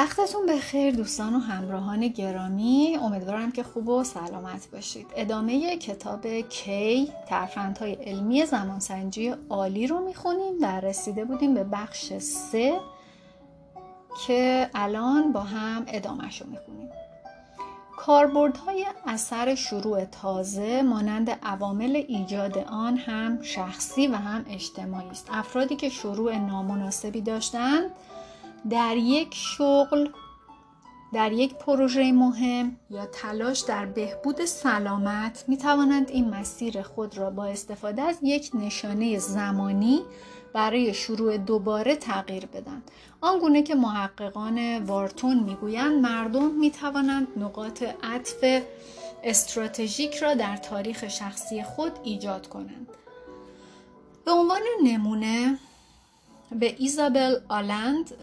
وقتتون بخیر دوستان و همراهان گرامی. امیدوارم که خوب و سلامت باشید. ادامه کتاب کی ترفندهای علمی زمانسنجی عالی رو می‌خونیم. و رسیده بودیم به بخش سه که الان با هم ادامهش رو می‌خونیم. کاربردهای اثر شروع تازه مانند عوامل ایجاد آن هم شخصی و هم اجتماعی است. افرادی که شروع نامناسبی داشتند در یک شغل در یک پروژه مهم یا تلاش در بهبود سلامت می توانند این مسیر خود را با استفاده از یک نشانه زمانی برای شروع دوباره تغییر بدن. آنگونه که محققان وارتون می‌گویند مردم می توانند نقاط عطف استراتژیک را در تاریخ شخصی خود ایجاد کنند. به عنوان نمونه به ایزابل آلند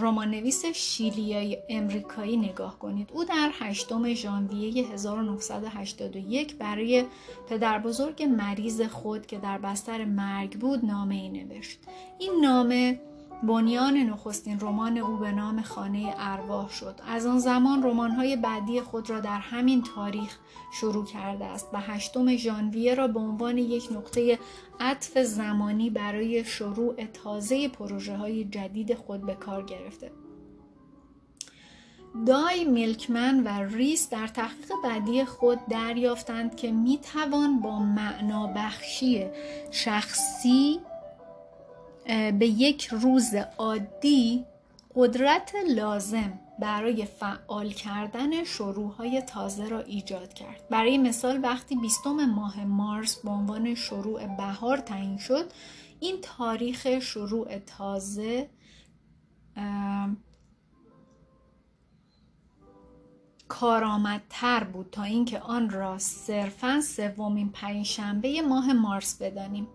رمانویس شیلیایی امریکایی نگاه کنید. او در 8 ژانویه 1981 برای پدر بزرگ مریض خود که در بستر مرگ بود نامه ای نوشت. این نامه بنیان نخستین رمان او به نام خانه ارواح شد. از آن زمان رمان‌های بعدی خود را در همین تاریخ شروع کرده است و هشتم ژانویه را به عنوان یک نقطه عطف زمانی برای شروع تازه پروژه های جدید خود به کار گرفته. دای میلکمن و ریس در تحقیق بعدی خود دریافتند که می توان با بخشی شخصی به یک روز عادی قدرت لازم برای فعال کردن شروعهای تازه را ایجاد کرد. برای مثال وقتی بیستم ماه مارس به عنوان شروع بهار تعیین شد این تاریخ شروع تازه کارآمدتر بود تا اینکه آن را صرفا سومین پنجشنبه ماه مارس بدانیم.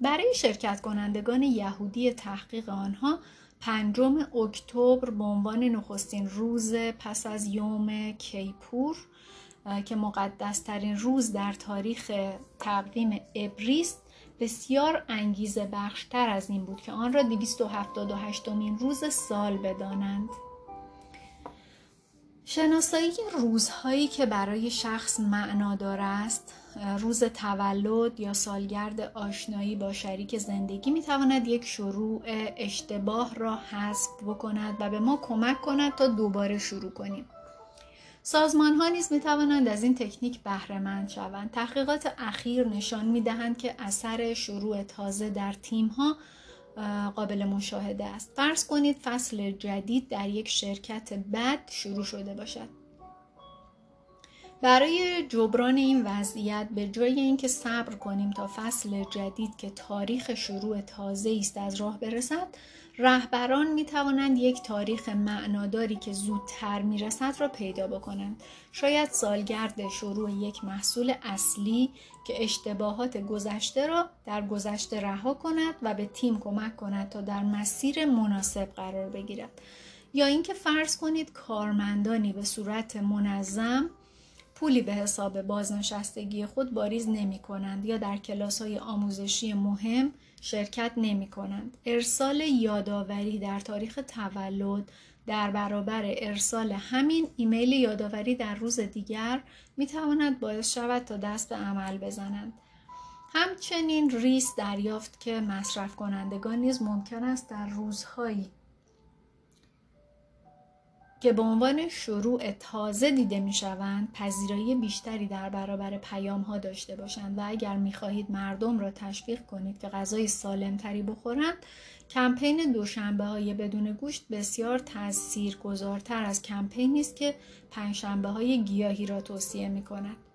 برای شرکت کنندگان یهودی تحقیق آنها پنجم اکتبر به عنوان نخستین روز پس از یوم کیپور که مقدسترین روز در تاریخ تقویم ابریست بسیار انگیزه بخشتر از این بود که آن را 278 مین روز سال بدانند. شناسایی روزهایی که برای شخص معنادار است روز تولد یا سالگرد آشنایی با شریک زندگی می تواند یک شروع اشتباه را حذف بکند و به ما کمک کند تا دوباره شروع کنیم. سازمان ها نیز می توانند از این تکنیک بهره مند شوند. تحقیقات اخیر نشان می دهند که اثر شروع تازه در تیم ها قابل مشاهده است. فرض کنید فصل جدید در یک شرکت بد شروع شده باشد. برای جبران این وضعیت به جای اینکه صبر کنیم تا فصل جدید که تاریخ شروع تازه است از راه برسد رهبران می توانند یک تاریخ معناداری که زودتر می رسد را پیدا بکنند. شاید سالگرد شروع یک محصول اصلی که اشتباهات گذشته را در گذشته رها کند و به تیم کمک کند تا در مسیر مناسب قرار بگیرد. یا اینکه فرض کنید کارمندانی به صورت منظم پولی به حساب بازنشستگی خود باریز نمی کنند یا در کلاس های آموزشی مهم شرکت نمی کنند. ارسال یادآوری در تاریخ تولد در برابر ارسال همین ایمیل یادآوری در روز دیگر می تواند باعث شود تا دست به عمل بزنند. همچنین ریس دریافت که مصرف کنندگان نیز ممکن است در روزهایی که به عنوان شروع تازه دیده می شوند پذیرایی بیشتری در برابر پیام ها داشته باشند و اگر می خواهید مردم را تشویق کنید که غذای سالمتری بخورند کمپین دوشنبه های بدون گوشت بسیار تاثیر گذارتر از کمپینی است که پنجشنبه های گیاهی را توصیه می کند.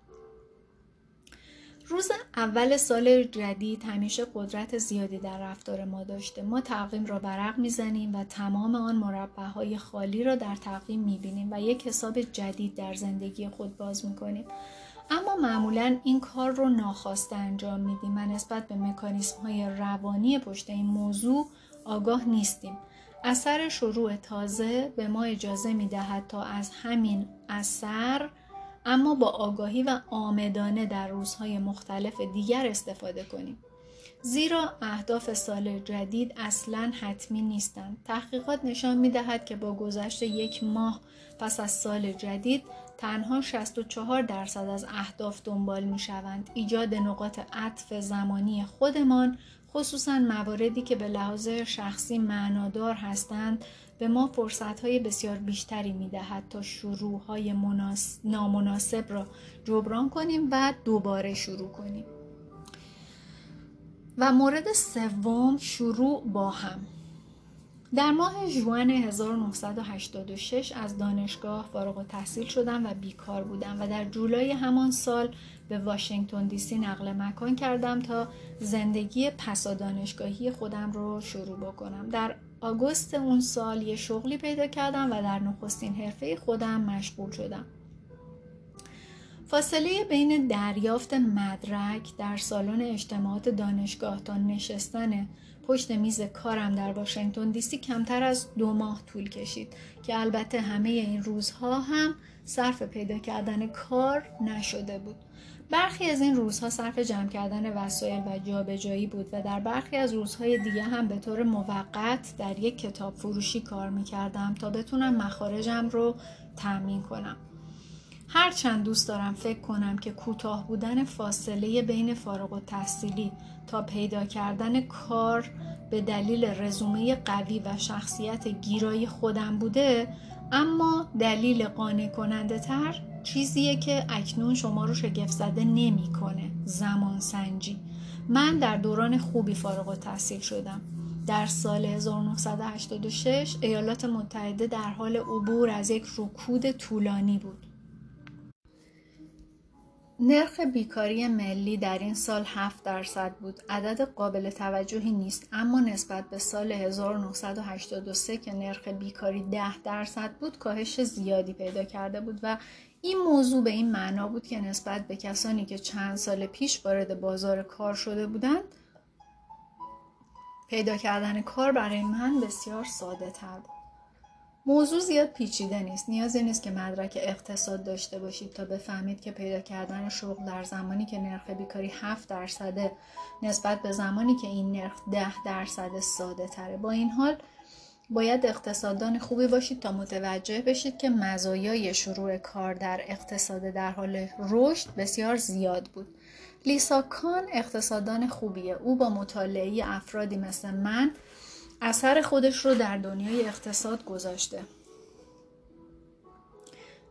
روز اول سال جدید همیشه قدرت زیادی در رفتار ما داشته. ما تقویم را برق می‌زنیم و تمام آن مربع های خالی را در تقویم می‌بینیم و یک حساب جدید در زندگی خود باز می‌کنیم. اما معمولا این کار رو ناخواسته انجام میدیم و نسبت به مکانیسم های روانی پشت این موضوع آگاه نیستیم. اثر شروع تازه به ما اجازه می‌دهد تا از همین اثر اما با آگاهی و آمدانه در روزهای مختلف دیگر استفاده کنیم زیرا اهداف سال جدید اصلا حتمی نیستند. تحقیقات نشان می دهد که با گذشت یک ماه پس از سال جدید تنها 64 درصد از اهداف دنبال می شوند. ایجاد نقاط عطف زمانی خودمان خصوصا مواردی که به لحاظ شخصی معنادار هستند به ما فرصتهای بسیار بیشتری می دهد تا شروع های نامناسب را جبران کنیم و دوباره شروع کنیم. و مورد سوم شروع با هم. در ماه جوان 1986 از دانشگاه فارغ و تحصیل شدم و بیکار بودم و در جولای همان سال به واشنگتن دی سی نقل مکان کردم تا زندگی پسا دانشگاهی خودم رو شروع بکنم. در آگوست اون سال یه شغلی پیدا کردم و در نخستین حرفه خودم مشغول شدم. فاصله بین دریافت مدرک در سالن اجتماعات دانشگاه تا نشستن پشت میز کارم در واشنگتن دیسی کمتر از دو ماه طول کشید که البته همه این روزها هم صرف پیدا کردن کار نشده بود. برخی از این روزها صرف جمع کردن وسایل و جابجایی بود و در برخی از روزهای دیگه هم به طور موقت در یک کتاب فروشی کار می‌کردم تا بتونم مخارجم رو تأمین کنم. هرچند دوست دارم فکر کنم که کوتاه بودن فاصله بین فارغ و تحصیلی تا پیدا کردن کار به دلیل رزومه قوی و شخصیت گیرایی خودم بوده اما دلیل قانع کننده تر چیزیه که اکنون شما رو شگفت زده نمی‌کنه. زمان سنجی. من در دوران خوبی فارغ و تحصیل شدم. در سال 1986 ایالات متحده در حال عبور از یک رکود طولانی بود. نرخ بیکاری ملی در این سال 7 درصد بود. عدد قابل توجهی نیست اما نسبت به سال 1983 که نرخ بیکاری 10 درصد بود کاهش زیادی پیدا کرده بود و این موضوع به این معنا بود که نسبت به کسانی که چند سال پیش وارد بازار کار شده بودند پیدا کردن کار برای من بسیار ساده تر بود. موضوع زیاد پیچیده نیست نیازی نیست که مدرک اقتصاد داشته باشید تا بفهمید که پیدا کردن شغل در زمانی که نرخ بیکاری 7 درصده نسبت به زمانی که این نرخ 10 درصد ساده تره با این حال باید اقتصاددان خوبی باشید تا متوجه بشید که مزایای شروع کار در اقتصاد در حال رشد بسیار زیاد بود. لیسا کان اقتصاددان خوبیه. او با مطالعه افرادی مثل من اثر خودش رو در دنیای اقتصاد گذاشته.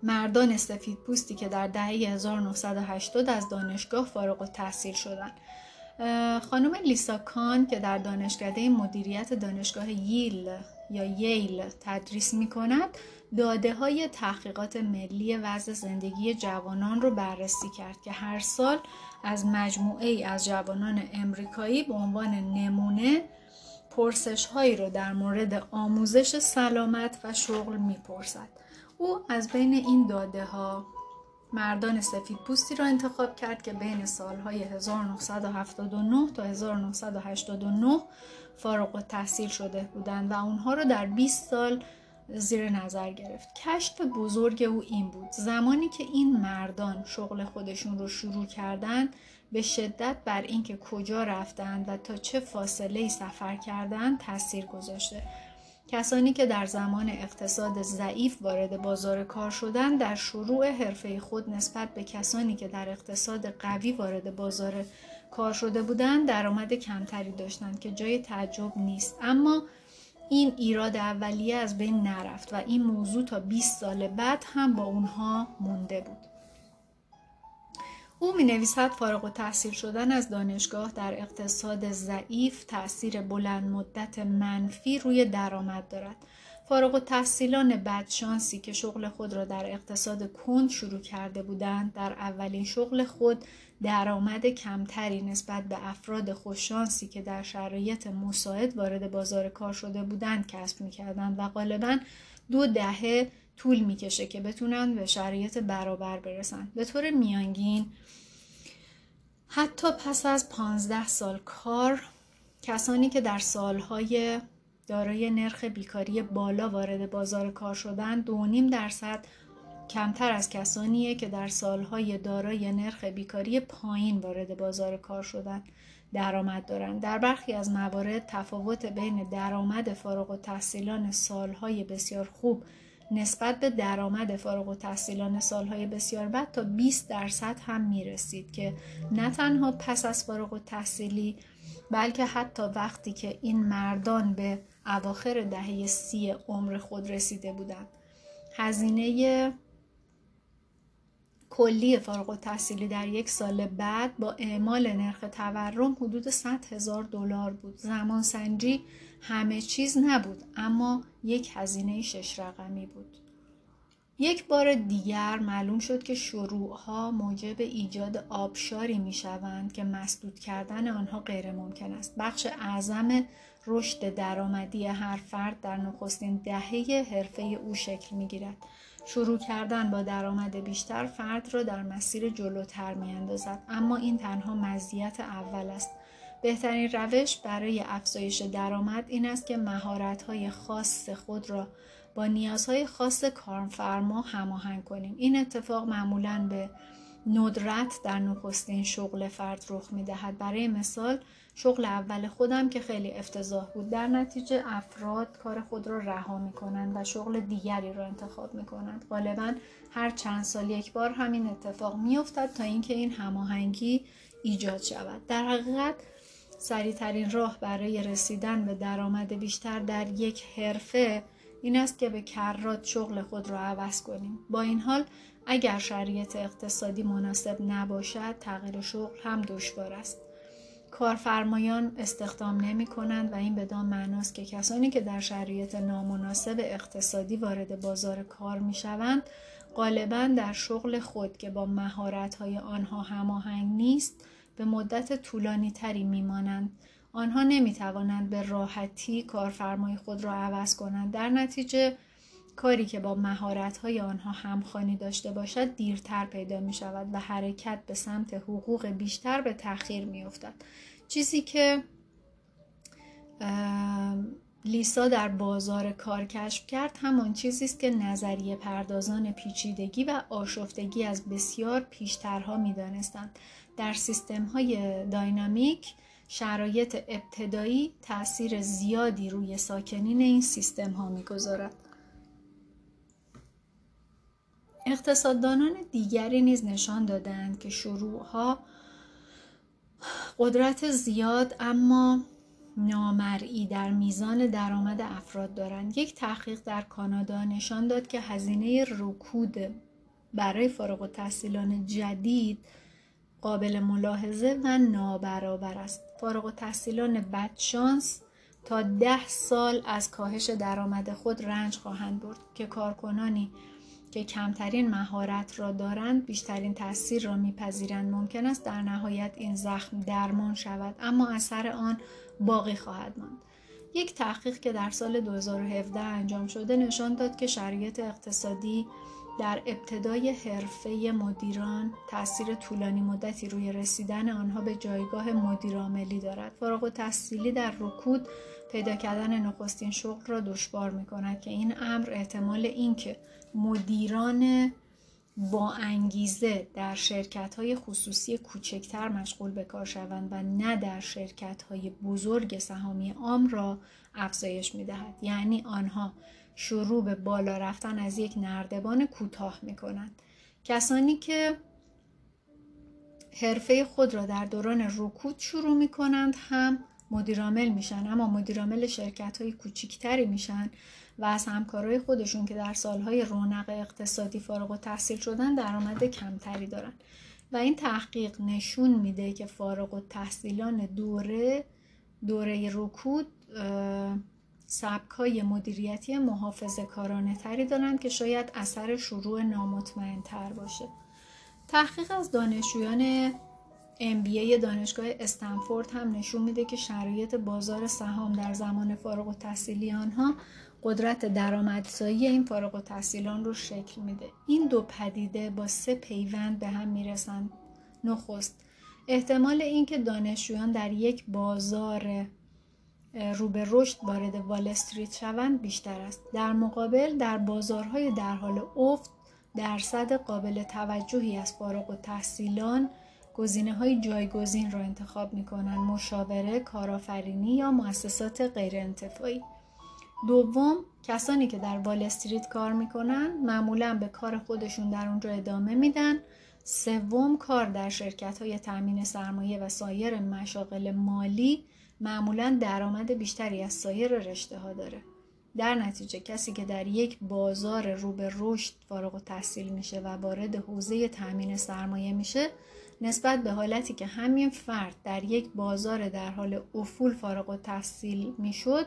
مردان سفید پوستی که در دهه 1980 از دانشگاه فارغ و تحصیل شدن خانم لیسا کان که در دانشکده مدیریت دانشگاه ییل یا ییل تدریس می کند داده های تحقیقات ملی وضع زندگی جوانان رو بررسی کرد که هر سال از مجموعه ای از جوانان امریکایی به عنوان نمونه پرسش هایی رو در مورد آموزش سلامت و شغل می‌پرسد. او از بین این داده ها مردان سفید پوستی را انتخاب کرد که بین سالهای 1979 تا 1989 فارغ و تحصیل شده بودند و اونها را در 20 سال زیر نظر گرفت. کشف بزرگ او این بود. زمانی که این مردان شغل خودشون رو شروع کردند به شدت بر اینکه کجا رفتند و تا چه فاصله سفر کردند تاثیر گذاشته. کسانی که در زمان اقتصاد ضعیف وارد بازار کار شدند در شروع حرفه خود نسبت به کسانی که در اقتصاد قوی وارد بازار کار شده بودند درآمد کمتری داشتند که جای تعجب نیست اما این ایراد اولیه از بین نرفت و این موضوع تا 20 سال بعد هم با اونها مونده بود او می نویسد فارغ و تحصیل شدن از دانشگاه در اقتصاد ضعیف تأثیر بلند مدت منفی روی درآمد دارد. فارغ و تحصیلان بدشانسی که شغل خود را در اقتصاد کند شروع کرده بودند در اولین شغل خود درآمد کمتری نسبت به افراد خوششانسی که در شرایط مساعد وارد بازار کار شده بودند کسب می‌کردند و غالبا دو دهه طول می‌کشه که بتونن به شرایط برابر برسن. به طور میانگین حتی پس از پانزده سال کار کسانی که در سالهای دارای نرخ بیکاری بالا وارد بازار کار شدن دو نیم درصد کمتر از کسانیه که در سالهای دارای نرخ بیکاری پایین وارد بازار کار شدن درآمد دارند در برخی از موارد تفاوت بین درآمد فارغ و تحصیلان سالهای بسیار خوب نسبت به درآمد فارغ و تحصیلان سالهای بسیار بد تا 20 درصد هم می رسید که نه تنها پس از فارغ و تحصیلی بلکه حتی وقتی که این مردان به اواخر دهه سی عمر خود رسیده بودند. هزینه کلی فارغ و تحصیلی در یک سال بعد با اعمال نرخ تورم حدود 100 هزار دلار بود. زمان سنجی همه چیز نبود اما یک هزینه شش رقمی بود. یک بار دیگر معلوم شد که شروعها موجب ایجاد آبشاری می شوند که مسدود کردن آنها غیر ممکن است. بخش اعظم رشد درآمدی هر فرد در نخستین دهه حرفه او شکل می گیرد. شروع کردن با درآمد بیشتر فرد را در مسیر جلوتر می اندازد. اما این تنها مزیت اول است. بهترین روش برای افزایش درآمد این است که مهارت‌های خاص خود را با نیازهای خاص کارفرما هماهنگ کنیم این اتفاق معمولا به ندرت در نخستین شغل فرد رخ می دهد. برای مثال شغل اول خودم که خیلی افتضاح بود. در نتیجه افراد کار خود را رها می کنند و شغل دیگری را انتخاب می کنند غالبا هر چند سال یک بار همین اتفاق می افتد تا اینکه این هماهنگی ایجاد شود. در حقیقت سریعترین راه برای رسیدن به درآمد بیشتر در یک حرفه این است که به کرات شغل خود را عوض کنیم. با این حال اگر شرایط اقتصادی مناسب نباشد تغییر شغل هم دشوار است. کارفرمایان استخدام نمی کنند و این بدان معناست که کسانی که در شرایط نامناسب اقتصادی وارد بازار کار می شوند غالبا در شغل خود که با مهارت های آنها هماهنگ نیست به مدت طولانی تری می مانند. آنها نمی توانند به راحتی کارفرمای خود را عوض کنند. در نتیجه کاری که با مهارت های آنها همخوانی داشته باشد دیرتر پیدا می شود و حرکت به سمت حقوق بیشتر به تاخیر می افتد چیزی که لیسا در بازار کار کشف کرد همان چیزی است که نظریه پردازان پیچیدگی و آشفتگی از بسیار پیشترها می دانستند. در سیستم های داینامیک شرایط ابتدایی تاثیر زیادی روی ساکنین این سیستم ها می‌گذارد. اقتصاددانان دیگری نیز نشان دادند که شروعها قدرت زیاد اما نامرئی در میزان درآمد افراد دارند. یک تحقیق در کانادا نشان داد که هزینه رکود برای فارغ التحصیلان جدید قابل ملاحظه و نابرابر است. فارغ و تحصیلان بدشانس تا ده سال از کاهش درآمد خود رنج خواهند برد که کارکنانی که کمترین مهارت را دارند بیشترین تاثیر را میپذیرند. ممکن است در نهایت این زخم درمان شود اما اثر آن باقی خواهد ماند. یک تحقیق که در سال 2017 انجام شده نشان داد که شرایط اقتصادی در ابتدای حرفه مدیران تاثیر طولانی مدتی روی رسیدن آنها به جایگاه مدیرعاملی دارد. فارغ و تحصیلی در رکود پیدا کردن نخستین شغل را دشوار می کند که این امر احتمال اینکه مدیران با انگیزه در شرکت های خصوصی کوچکتر مشغول به کار شوند و نه در شرکت های بزرگ سهامی عام را افزایش می دهد. یعنی آنها شروع به بالا رفتن از یک نردبان کوتاه می کنند. کسانی که حرفه خود را در دوران رکود شروع می کنند هم مدیرامل میشن اما مدیرامل شرکت های کوچیکتری میشن و از همکارای خودشون که در سالهای رونق اقتصادی فارغ و تحصیل شدن درآمد کمتری دارن. و این تحقیق نشون میده که فارغ و تحصیلان دوره دوره رکود سبک های مدیریتی محافظ کارانه تری دارند که شاید اثر شروع نامطمئن تر باشه. تحقیق از دانشجویان MBA دانشگاه استنفورد هم نشون میده که شرایط بازار سهام در زمان فارغ و تحصیلی آنها قدرت درآمدزایی این فارغ و تحصیلان رو شکل میده. این دو پدیده با سه پیوند به هم می‌رسند نخست احتمال اینکه دانشجویان در یک بازار رو به رشد وارد وال استریت شوند بیشتر است. در مقابل در بازارهای در حال افت درصد قابل توجهی از فارغ و تحصیلان گزینه های جایگزین را انتخاب می کنند مشاوره، کارآفرینی یا مؤسسات غیر انتفاعی. دوم کسانی که در وال استریت کار می‌کنن معمولا به کار خودشون در اونجا ادامه میدن سوم کار در شرکت های تأمین سرمایه و سایر مشاغل مالی معمولا درآمد بیشتری از سایر رشته ها داره در نتیجه کسی که در یک بازار رو به رشد فارغ و تحصیل میشه و وارد حوزه تأمین سرمایه میشه نسبت به حالتی که همین فرد در یک بازار در حال افول فارغ و تحصیل می‌شد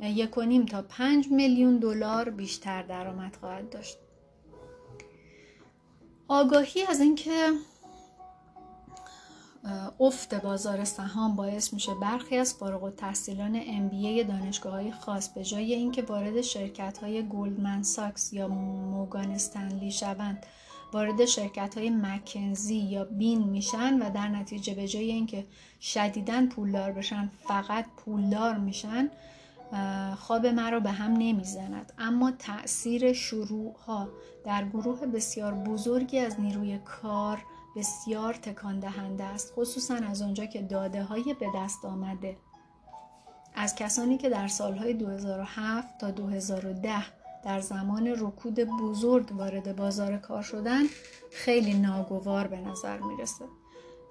یک تا پنج میلیون دلار بیشتر درآمد خواهد داشت. آگاهی از اینکه افت بازار سهام باعث میشه برخی از فارغ التحصیلان MBA دانشگاه های خاص به جای اینکه وارد شرکت های گلدمن ساکس یا موگان استنلی شوند وارد شرکت های مکنزی یا بین میشن و در نتیجه به جای اینکه شدیداً پولدار بشن فقط پولدار میشن خواب مرا به هم نمی‌زند. اما تاثیر شروع ها در گروه بسیار بزرگی از نیروی کار بسیار تکان دهنده است خصوصا از آنجا که داده های به دست آمده. از کسانی که در سالهای 2007 تا 2010 در زمان رکود بزرگ وارد بازار کار شدن خیلی ناگوار به نظر می‌رسه.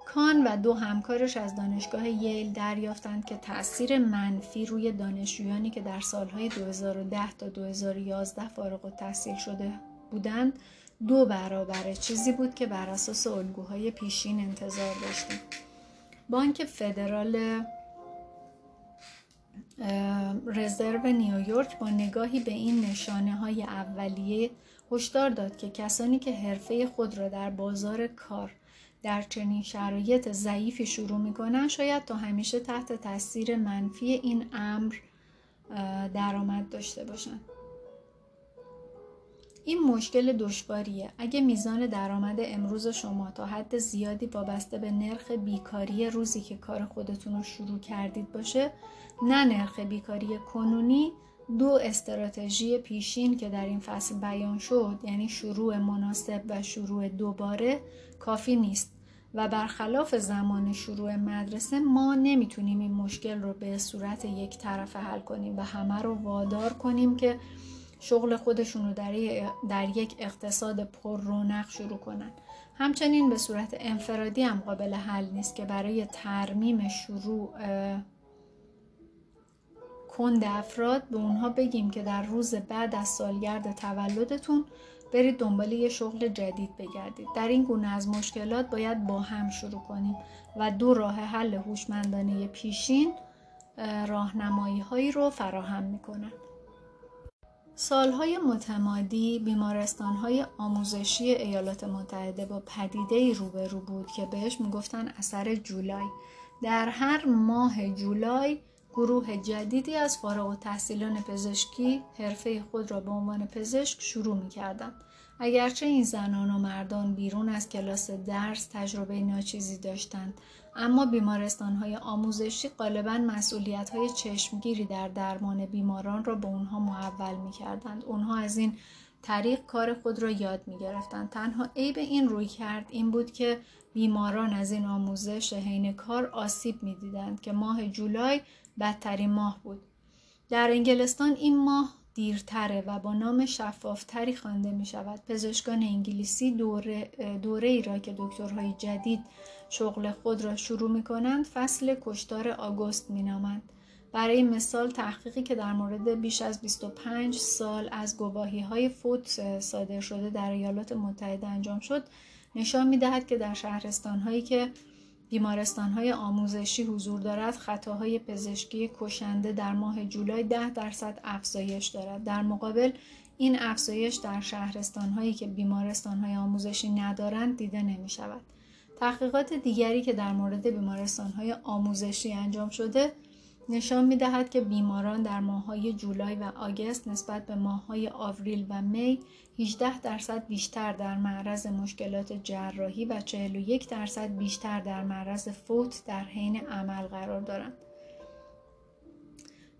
کان و دو همکارش از دانشگاه ییل دریافتند که تاثیر منفی روی دانشجویانی که در سالهای 2010 تا 2011 فارغ التحصیل شده بودند دو برابر چیزی بود که بر اساس الگوهای پیشین انتظار داشتیم بانک فدرال رزرو نیویورک با نگاهی به این نشانه های اولیه هشدار داد که کسانی که حرفه خود را در بازار کار در چنین شرایط ضعیفی شروع می‌کنن شاید تا همیشه تحت تاثیر منفی این امر درآمد داشته باشند. این مشکل دشواریه. اگه میزان درآمد امروز شما تا حد زیادی وابسته به نرخ بیکاری روزی که کار خودتون رو شروع کردید باشه نه نرخ بیکاری کنونی دو استراتژی پیشین که در این فصل بیان شد یعنی شروع مناسب و شروع دوباره کافی نیست. و برخلاف زمان شروع مدرسه ما نمی‌تونیم این مشکل رو به صورت یک طرفه حل کنیم و همه رو وادار کنیم که شغل خودشون رو در, در یک اقتصاد پر رونق شروع کنن. همچنین به صورت انفرادی هم قابل حل نیست که برای ترمیم شروع کند افراد به اونها بگیم که در روز بعد از سالگرد تولدتون برید دنبال یه شغل جدید بگردید. در این گونه از مشکلات باید با هم شروع کنیم و دو راه حل هوشمندانه پیشین راهنمایی هایی رو فراهم می‌کنن. سالهای متمادی بیمارستانهای آموزشی ایالات متحده با پدیده روبرو بود که بهش می‌گفتن اثر جولای. در هر ماه جولای گروه جدیدی از فارغ و تحصیلان پزشکی حرفه خود را به عنوان پزشک شروع می کردن. اگرچه این زنان و مردان بیرون از کلاس درس تجربه ناچیزی داشتند اما بیمارستان های آموزشی غالبا مسئولیت های چشمگیری در درمان بیماران را به اونها محول می کردند. اونها از این طریق کار خود را یاد می گرفتند. تنها عیب این روی کرد این بود که بیماران از این آموزش حین کار آسیب می دیدند که ماه جولای بدترین ماه بود. در انگلستان این ماه دیرتره و با نام شفافتری خوانده می شود. پزشکان انگلیسی دوره, دوره ای را که دکترهای جدید شغل خود را شروع می کنند فصل کشتار آگوست می نامند. برای مثال تحقیقی که در مورد بیش از 25 سال از گواهی های فوت صادر شده در ایالات متحده انجام شد نشان می دهد که در شهرستان هایی که بیمارستان های آموزشی حضور دارد خطاهای پزشکی کشنده در ماه جولای 10 درصد افزایش دارد. در مقابل این افزایش در شهرستان هایی که بیمارستان های آموزشی ندارند دیده نمی شود تحقیقات دیگری که در مورد بیمارستان های آموزشی انجام شده نشان می دهد که بیماران در ماههای جولای و آگست نسبت به ماههای آوریل و می 18 درصد بیشتر در معرض مشکلات جراحی و 41 درصد بیشتر در معرض فوت در حین عمل قرار دارند.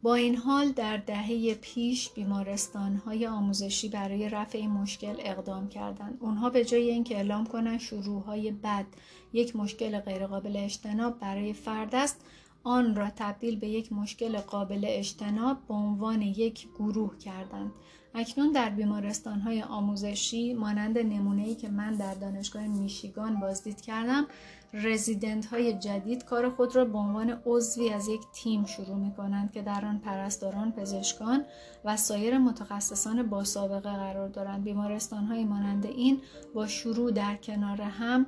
با این حال در دهه پیش بیمارستان های آموزشی برای رفع این مشکل اقدام کردند. اونها به جای اینکه اعلام کنند شروع های بد یک مشکل غیرقابل اجتناب برای فرد است آن را تبدیل به یک مشکل قابل اجتناب به عنوان یک گروه کردند اکنون در بیمارستان های آموزشی مانند نمونه ای که من در دانشگاه میشیگان بازدید کردم رزیدنت های جدید کار خود را به عنوان عضوی از یک تیم شروع می کنند که در آن پرستاران، پزشکان و سایر متخصصان با سابقه قرار دارند. بیمارستان های مانند این با شروع در کنار هم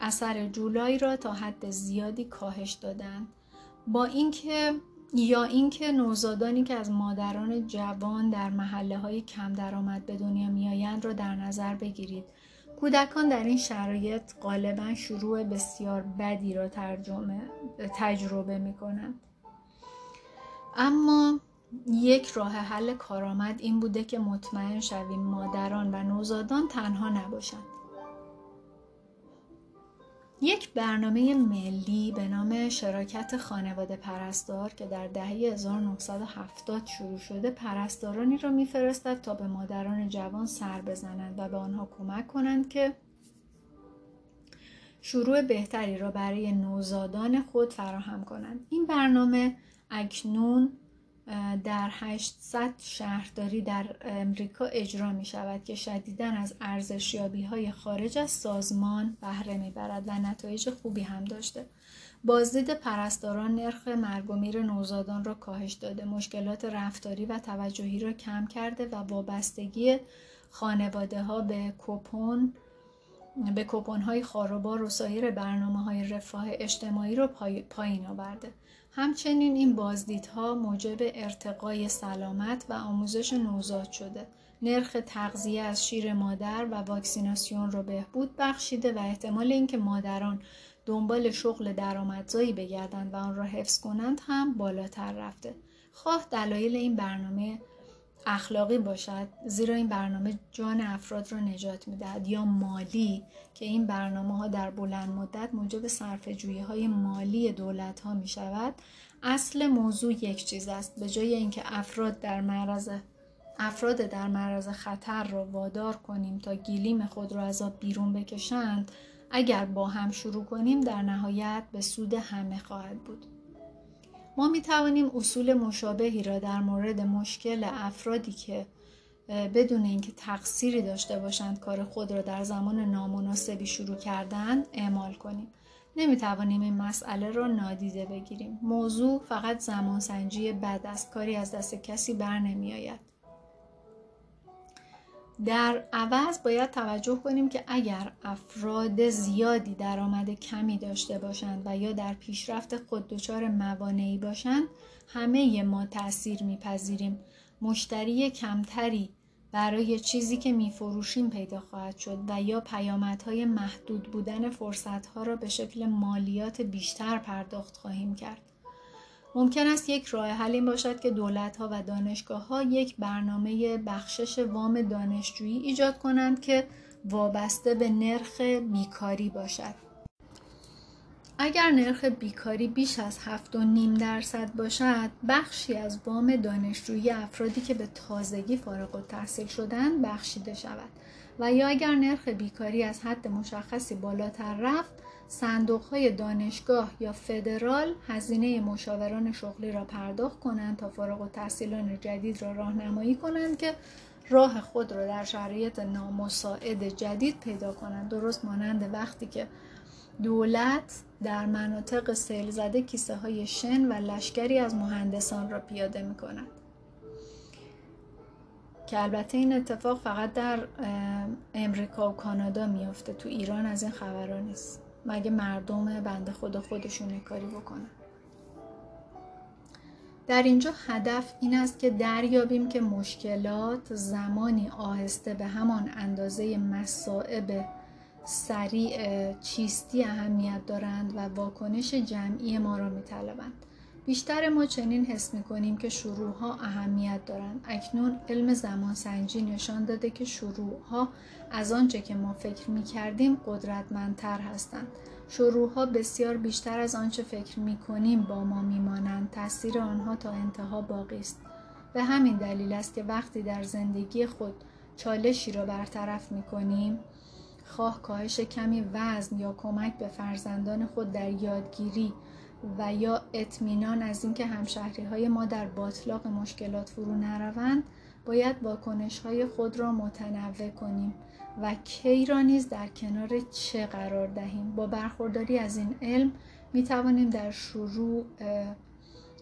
اثر جولای را تا حد زیادی کاهش دادند. با اینکه یا اینکه نوزادانی که از مادران جوان در محله های کم درآمد به دنیا میآیند را در نظر بگیرید کودکان در این شرایط غالبا شروع بسیار بدی را تجربه می کنند. اما یک راه حل کارآمد این بوده که مطمئن شویم مادران و نوزادان تنها نباشند یک برنامه ملی به نام شراکت خانواده پرستار که در دهه 1970 شروع شده پرستارانی را میفرستد تا به مادران جوان سر بزنند و به آنها کمک کنند که شروع بهتری را برای نوزادان خود فراهم کنند. این برنامه اکنون در 800 شهرداری در امریکا اجرا می شود که شدیدا از ارزشیابی های خارج از سازمان بهره می برد و نتایج خوبی هم داشته. بازدید پرستاران نرخ مرگ و میر نوزادان را کاهش داده مشکلات رفتاری و توجهی را کم کرده و وابستگی خانواده ها به کوپون به کوپون های خاروبار و سایر برنامه های رفاه اجتماعی را پایین آورده همچنین این بازدیدها موجب ارتقای سلامت و آموزش نوزاد شده. نرخ تغذیه از شیر مادر و واکسیناسیون را بهبود بخشیده و احتمال اینکه مادران دنبال شغل درآمدزایی بگردند و آن را حفظ کنند هم بالاتر رفته. خواه دلایل این برنامه اخلاقی باشد زیرا این برنامه جان افراد را نجات می‌دهد. یا مالی که این برنامه ها در بلند مدت موجب صرف های مالی دولت ها می شود اصل موضوع یک چیز است به جای اینکه افراد در معرض افراد در معرض خطر را وادار کنیم تا گیلیم خود را از آب بیرون بکشند اگر با هم شروع کنیم در نهایت به سود همه خواهد بود. ما می توانیم اصول مشابهی را در مورد مشکل افرادی که بدون اینکه تقصیری داشته باشند کار خود را در زمان نامناسبی شروع کردند اعمال کنیم. نمی توانیم این مسئله را نادیده بگیریم. موضوع فقط زمانسنجی بد است. کاری از دست کسی بر نمی آید. در عوض باید توجه کنیم که اگر افراد زیادی درآمد کمی داشته باشند و یا در پیشرفت خود دچار موانعی باشند همه ما تاثیر میپذیریم. مشتری کمتری برای چیزی که میفروشیم پیدا خواهد شد و یا پیامدهای محدود بودن فرصتها را به شکل مالیات بیشتر پرداخت خواهیم کرد. ممکن است یک راه حل این باشد که دولت ها و دانشگاه ها یک برنامه بخشش وام دانشجویی ایجاد کنند که وابسته به نرخ بیکاری باشد. اگر نرخ بیکاری بیش از 7.5 درصد باشد بخشی از وام دانشجویی افرادی که به تازگی فارغ و تحصیل شدن بخشیده شود و یا اگر نرخ بیکاری از حد مشخصی بالاتر رفت صندوق های دانشگاه یا فدرال هزینه مشاوران شغلی را پرداخت کنند تا فارغ و تحصیلان جدید را راهنمایی کنند که راه خود را در شرایط نامساعد جدید پیدا کنند درست مانند وقتی که دولت در مناطق سیل زده کیسه های شن و لشکری از مهندسان را پیاده می کند. که البته این اتفاق فقط در امریکا و کانادا میافته تو ایران از این خبرها نیست مگه مردم بنده خدا خودشون کاری بکنن در اینجا هدف این است که دریابیم که مشکلات زمانی آهسته به همان اندازه مسائب سریع چیستی اهمیت دارند و واکنش جمعی ما را میطلبند بیشتر ما چنین حس می کنیم که شروع ها اهمیت دارند. اکنون علم زمان سنجی نشان داده که شروع ها از آنچه که ما فکر می کردیم قدرتمندتر هستند. شروعها بسیار بیشتر از آنچه فکر می کنیم با ما میمانند. تاثیر آنها تا انتها باقی است. به همین دلیل است که وقتی در زندگی خود چالشی را برطرف می کنیم خواه کاهش کمی وزن یا کمک به فرزندان خود در یادگیری و یا اطمینان از اینکه همشهری های ما در باطلاق مشکلات فرو نروند باید واکنش های خود را متنوع کنیم. و کی را نیز در کنار چه قرار دهیم؟ با برخورداری از این علم می توانیم در شروع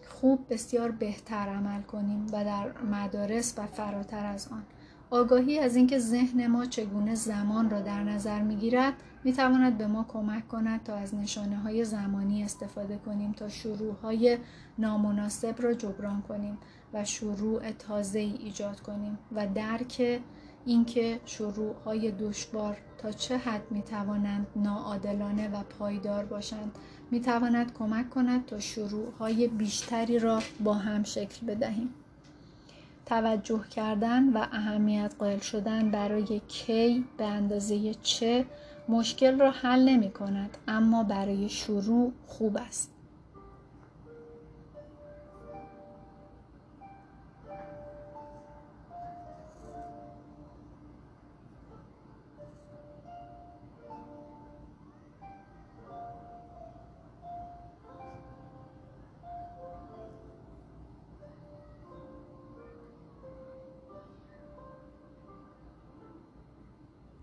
خوب بسیار بهتر عمل کنیم و در مدارس و فراتر از آن. آگاهی از اینکه ذهن ما چگونه زمان را در نظر می‌گیرد می‌تواند به ما کمک کند تا از نشانه های زمانی استفاده کنیم تا شروع های نامناسب را جبران کنیم و شروع تازه ای ایجاد کنیم و درک اینکه شروع های دشوار تا چه حد می توانند ناعادلانه و پایدار باشند می تواند کمک کند تا شروع های بیشتری را با هم شکل بدهیم. توجه کردن و اهمیت قائل شدن برای کی به اندازه چه مشکل را حل نمی کند اما برای شروع خوب است.